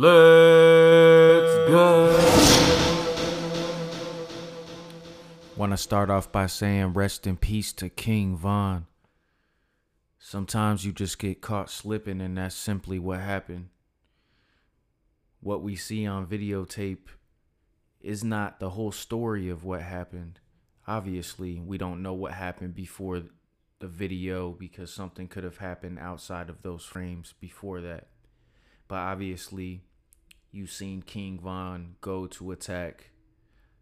Let's go. Want to start off by saying rest in peace to King Von. Sometimes you just get caught slipping, and that's simply what happened. What we see on videotape is not the whole story of what happened. Obviously, we don't know what happened before the video because something could have happened outside of those frames before that. But obviously, you've seen King Von go to attack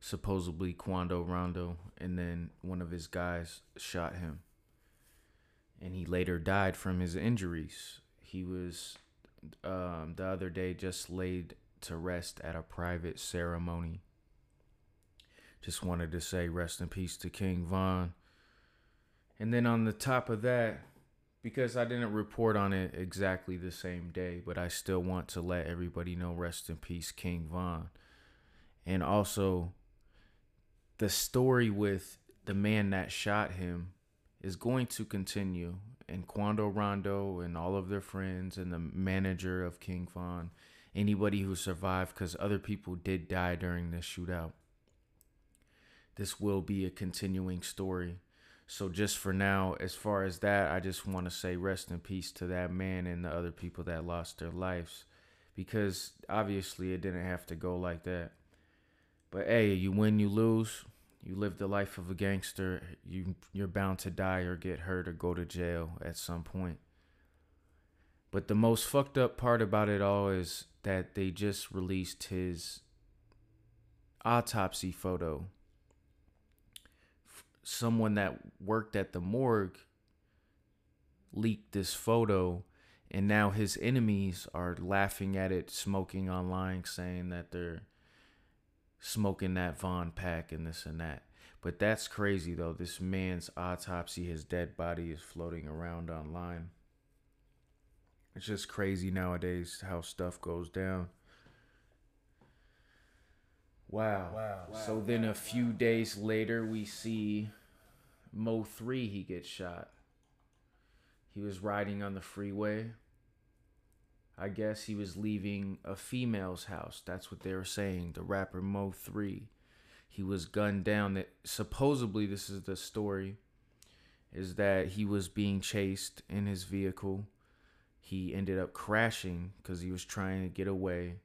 supposedly Quando Rondo, and then one of his guys shot him. And he later died from his injuries. He was, um, the other day, just laid to rest at a private ceremony. Just wanted to say rest in peace to King Von. And then on the top of that, because I didn't report on it exactly the same day, but I still want to let everybody know rest in peace, King Von. And also, the story with the man that shot him is going to continue. And Quando Rondo and all of their friends and the manager of King Von, anybody who survived, because other people did die during this shootout. This will be a continuing story. So just for now, as far as that, I just want to say rest in peace to that man and the other people that lost their lives, because obviously it didn't have to go like that. But hey, you win, you lose. You live the life of a gangster. You you're bound to die or get hurt or go to jail at some point. But the most fucked up part about it all is that they just released his autopsy photo someone that worked at the morgue leaked this photo and now his enemies are laughing at it smoking online saying that they're smoking that Von pack and this and that. But that's crazy though. This man's autopsy his dead body is floating around online. It's just crazy nowadays how stuff goes down Wow. wow. So then a few days later, we see Mo 3, he gets shot. He was riding on the freeway. I guess he was leaving a female's house. That's what they were saying. The rapper Mo 3. He was gunned down. That supposedly this is the story is that he was being chased in his vehicle. He ended up crashing because he was trying to get away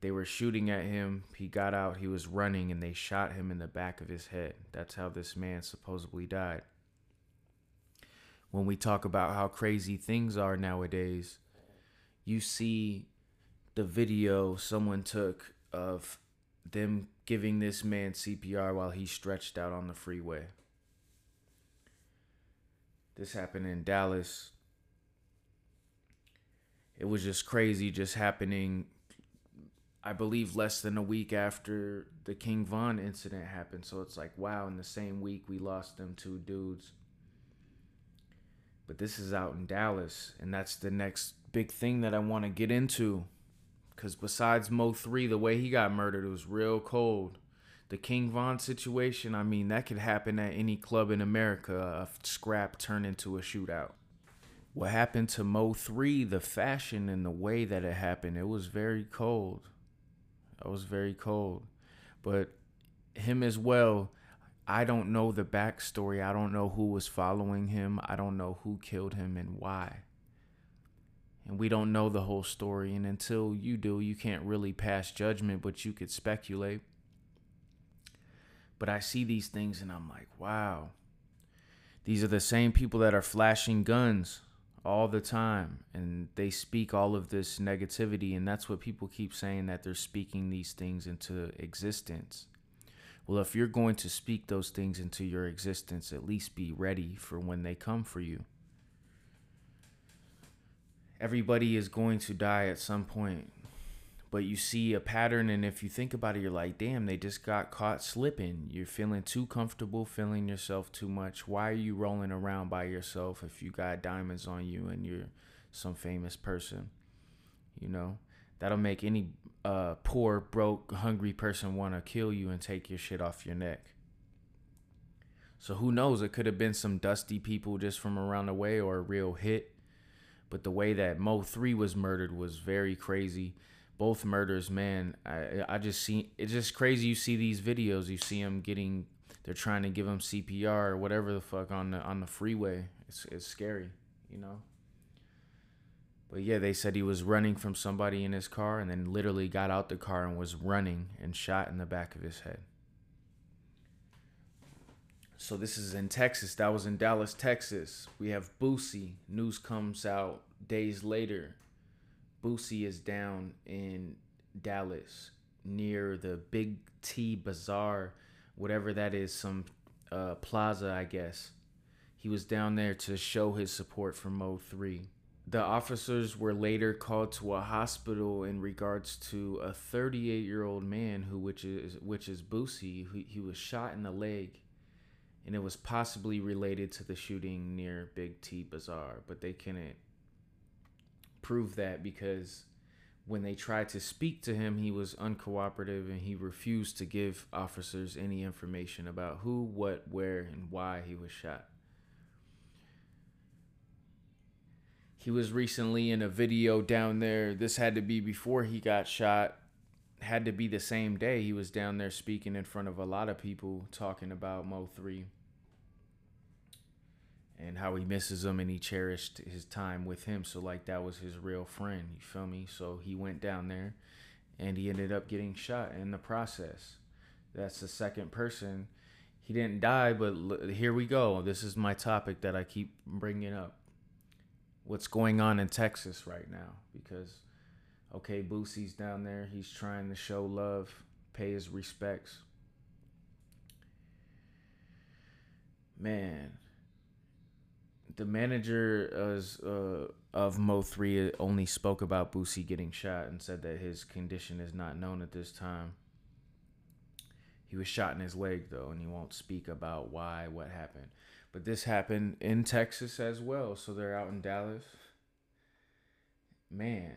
they were shooting at him. He got out. He was running and they shot him in the back of his head. That's how this man supposedly died. When we talk about how crazy things are nowadays, you see the video someone took of them giving this man CPR while he stretched out on the freeway. This happened in Dallas. It was just crazy just happening I believe less than a week after the King Von incident happened. So it's like, wow, in the same week we lost them two dudes. But this is out in Dallas, and that's the next big thing that I want to get into. Because besides Mo 3, the way he got murdered, was real cold. The King Von situation, I mean, that could happen at any club in America. A scrap turn into a shootout. What happened to Mo 3, the fashion and the way that it happened, it was very cold. I was very cold. But him as well, I don't know the backstory. I don't know who was following him. I don't know who killed him and why. And we don't know the whole story. And until you do, you can't really pass judgment, but you could speculate. But I see these things and I'm like, wow. These are the same people that are flashing guns all the time and they speak all of this negativity and that's what people keep saying that they're speaking these things into existence. Well if you're going to speak those things into your existence at least be ready for when they come for you. Everybody is going to die at some point but you see a pattern and if you think about it you're like damn they just got caught slipping. You're feeling too comfortable feeling yourself too much. Why are you rolling around by yourself if you got diamonds on you and you're some famous person you know? That'll make any uh, poor broke hungry person want to kill you and take your shit off your neck. So who knows? It could have been some dusty people just from around the way or a real hit. But the way that Mo three was murdered was very crazy. Both murders, man. I I just see it's just crazy. You see these videos. You see him getting. They're trying to give him CPR or whatever the fuck on the on the freeway. It's it's scary, you know. But yeah, they said he was running from somebody in his car and then literally got out the car and was running and shot in the back of his head. So this is in Texas. That was in Dallas, Texas. We have Boosie. News comes out days later. Boosie is down in Dallas near the Big T Bazaar, whatever that is, some uh, plaza, I guess. He was down there to show his support for Mo 3. The officers were later called to a hospital in regards to a 38 year old man who, which is which is Boosie, who he was shot in the leg, and it was possibly related to the shooting near Big T Bazaar, but they couldn't prove that because when they tried to speak to him, he was uncooperative and he refused to give officers any information about who, what, where, and why he was shot. He was recently in a video down there. This had to be before he got shot. Had to be the same day. He was down there speaking in front of a lot of people talking about Mo 3 and how he misses him and he cherished his time with him. So, like, that was his real friend. You feel me? So, he went down there and he ended up getting shot in the process. That's the second person. He didn't die, but here we go. This is my topic that I keep bringing up what's going on in Texas right now because okay, Boosie's down there, he's trying to show love, pay his respects. Man, the manager as, uh, of Mo three only spoke about Boosie getting shot and said that his condition is not known at this time. He was shot in his leg though, and he won't speak about why, what happened. But this happened in Texas as well. So they're out in Dallas. Man.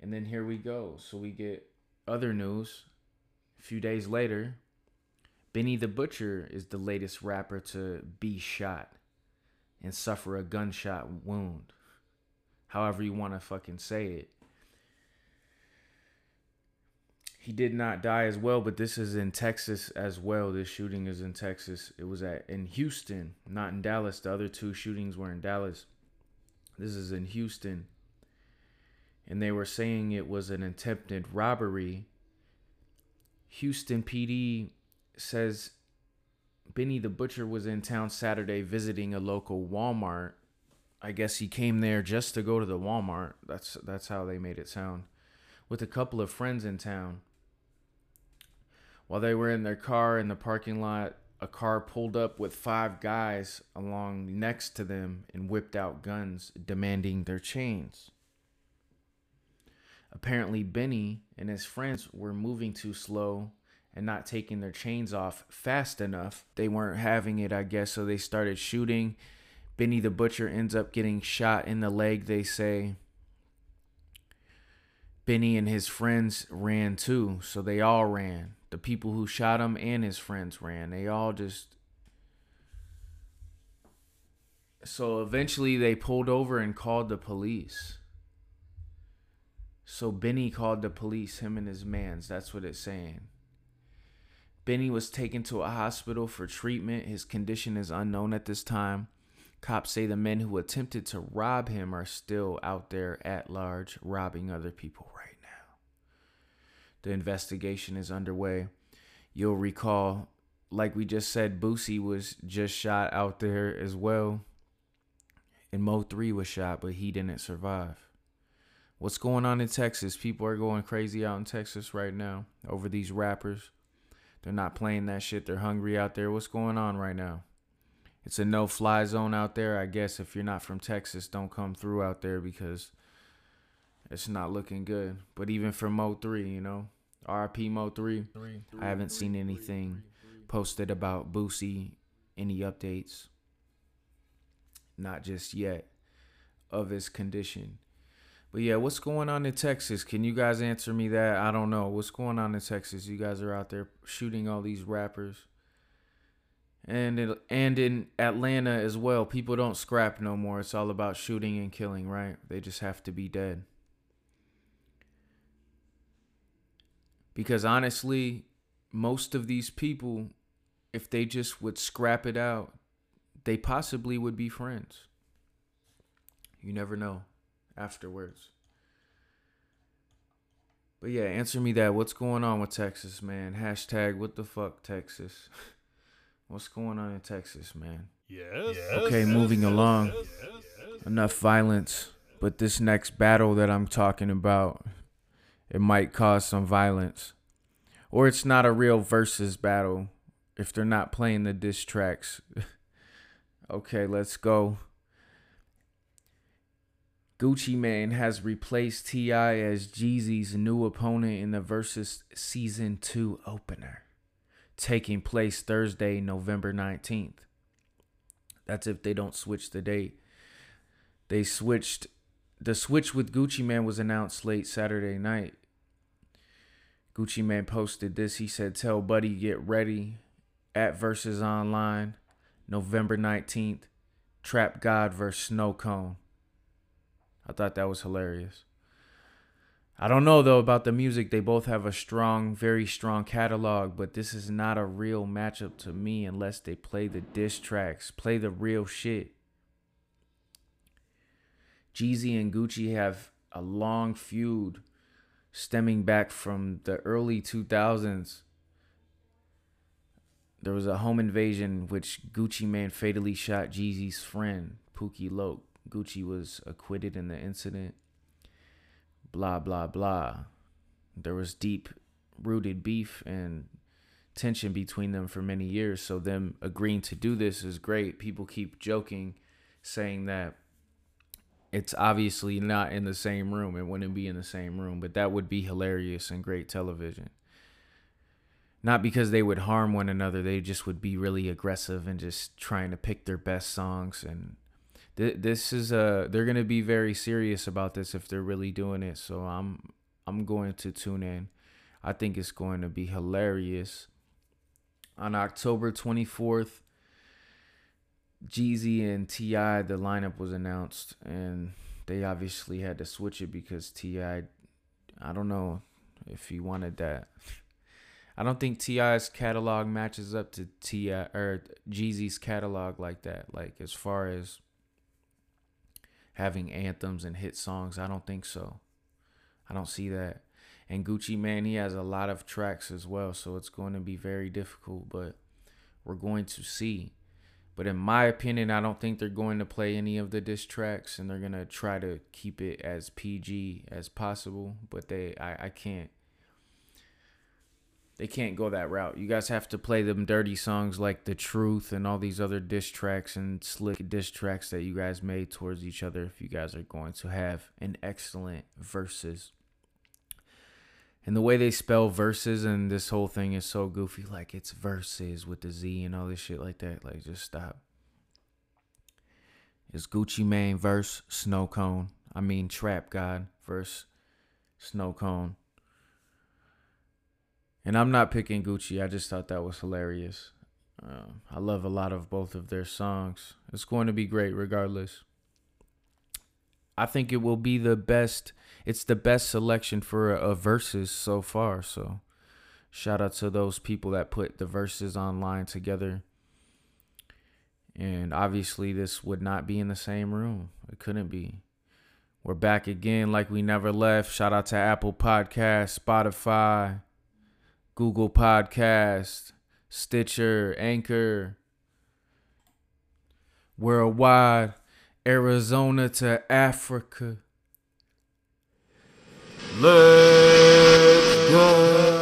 And then here we go. So we get other news. A few days later, Benny the Butcher is the latest rapper to be shot and suffer a gunshot wound. However you want to fucking say it. he did not die as well, but this is in Texas as well. This shooting is in Texas. It was at in Houston, not in Dallas. The other two shootings were in Dallas. This is in Houston. And they were saying it was an attempted robbery. Houston PD says Benny the Butcher was in town Saturday visiting a local Walmart. I guess he came there just to go to the Walmart. That's that's how they made it sound. With a couple of friends in town. While they were in their car in the parking lot, a car pulled up with five guys along next to them and whipped out guns, demanding their chains. Apparently, Benny and his friends were moving too slow and not taking their chains off fast enough. They weren't having it, I guess, so they started shooting. Benny the Butcher ends up getting shot in the leg, they say. Benny and his friends ran too, so they all ran the people who shot him and his friends ran. They all just. So eventually they pulled over and called the police. So Benny called the police, him and his mans. That's what it's saying. Benny was taken to a hospital for treatment. His condition is unknown at this time. Cops say the men who attempted to rob him are still out there at large, robbing other people right now. the investigation is underway. You'll recall, like we just said, Boosie was just shot out there as well. And Mo 3 was shot, but he didn't survive. What's going on in Texas? People are going crazy out in Texas right now over these rappers. They're not playing that shit. They're hungry out there. What's going on right now? It's a no fly zone out there. I guess if you're not from Texas, don't come through out there because it's not looking good. But even for Mo 3, you know, RP Mo 3. I haven't seen anything posted about Boosie, any updates. Not just yet of his condition. But yeah, what's going on in Texas? Can you guys answer me that? I don't know. What's going on in Texas? You guys are out there shooting all these rappers. And it, and in Atlanta as well, people don't scrap no more. It's all about shooting and killing, right? They just have to be dead. Because honestly, most of these people, if they just would scrap it out, they possibly would be friends. You never know afterwards. But yeah, answer me that. What's going on with Texas, man? Hashtag what the fuck, Texas. What's going on in Texas, man? Yes. Okay, moving along. Yes, Enough violence. But this next battle that I'm talking about, it might cause some violence. Or it's not a real versus battle if they're not playing the diss tracks. okay, let's go. Gucci Mane has replaced T.I. as Jeezy's new opponent in the Verzuz Season 2 opener, taking place Thursday, November 19th. That's if they don't switch the date. They switched. The switch with Gucci Mane was announced late Saturday night. Gucci Mane posted this. He said, Tell Buddy get ready at Verzuz Online, November 19th. Trap God versus Snow Cone. I thought that was hilarious. I don't know though about the music. They both have a strong, very strong catalog, but this is not a real matchup to me unless they play the diss tracks, play the real shit. Jeezy and Gucci have a long feud stemming back from the early 2000s. There was a home invasion which Gucci Mane fatally shot Jeezy's friend, Pookie Loc. Gucci was acquitted in the incident. Blah, blah, blah. There was deep rooted beef and tension between them for many years. So, them agreeing to do this is great. People keep joking, saying that it's obviously not in the same room. It wouldn't be in the same room, but that would be hilarious and great television. Not because they would harm one another, they just would be really aggressive and just trying to pick their best songs and this is a they're gonna be very serious about this if they're really doing it. So I'm I'm going to tune in. I think it's going to be hilarious. On October 24th, Jeezy and T.I. the lineup was announced, and they obviously had to switch it because T.I. I don't know if he wanted that. I don't think T.I.'s catalog matches up to T.I. or Jeezy's catalog like that. Like as far as having anthems and hit songs. I don't think so. I don't see that. And Gucci Mane, he has a lot of tracks as well, so it's going to be very difficult, but we're going to see. But in my opinion, I don't think they're going to play any of the diss tracks and they're going to try to keep it as PG as possible, but they I, I can't they can't go that route. You guys have to play them dirty songs like The Truth and all these other diss tracks and slick diss tracks that you guys made towards each other if you guys are going to have an excellent verses. And the way they spell verses and this whole thing is so goofy. Like it's verses with the Z and all this shit like that. Like just stop. It's Gucci Mane verse Snow Cone. I mean Trap God verse Snow Cone. And I'm not picking Gucci. I just thought that was hilarious. Uh, I love a lot of both of their songs. It's going to be great regardless. I think it will be the best. It's the best selection for a, a verses so far. So, shout out to those people that put the verses online together. And obviously, this would not be in the same room. It couldn't be. We're back again like we never left. Shout out to Apple Podcast, Spotify, Google Podcast, Stitcher, Anchor, worldwide, Arizona to Africa. Let's go.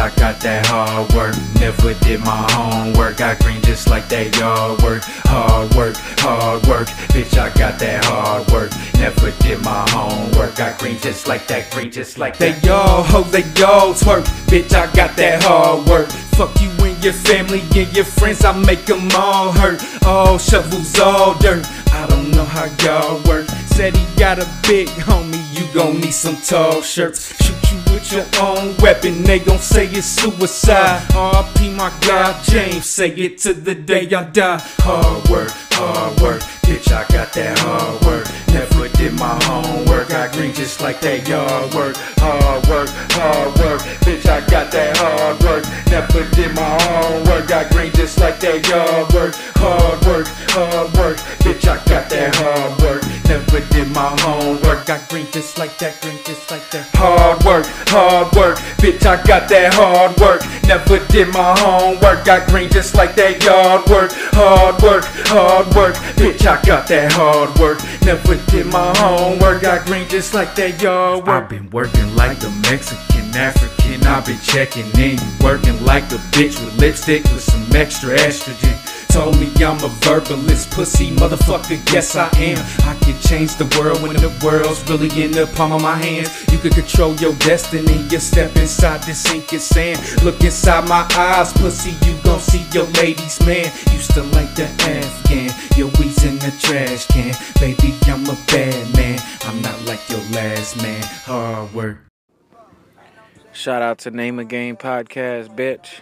I got that hard work. Never did my homework. I green just like that yard work. Hard work, hard work. Bitch, I got that hard work. Never did my homework. I green just like that, green just like that. They all hoes, they all twerk. Bitch, I got that hard work. Fuck you and your family and your friends, I make them all hurt. All shovels, all dirt. I don't know how y'all work said he got a big homie, you gon' need some tall shirts. Shoot you your own weapon, they gon' say it's suicide. RP my guy James, say it to the day I die. Hard work, hard work, bitch, I got that hard work. Never did my homework, I green just like that yard work. Hard work, hard work, bitch, I got that hard work. Never did my homework, I green just like that yard work. Hard work, hard work, bitch, I got that hard work. Never did my homework, I green just like that, green just like that. Hard work, hard work, bitch, I got that hard work. Never did my homework, Got green just like that yard work. Hard work, hard work, bitch, I got that hard work. Never did my homework, Got green just like that yard work. I've been working like the Mexican African, I've been checking in. Working like a bitch with lipstick with some extra estrogen. Told me I'm a verbalist, pussy motherfucker, yes I am. I can change the world when the world's really in the palm of my hands. You can control your destiny, you step inside this sink of sand. Look inside my eyes, pussy, you gon' see your ladies, man. Used to like the Afghan, your weeds in the trash can. Baby, I'm a bad man, I'm not like your last man. Hard work. Shout out to Name a Game Podcast, bitch.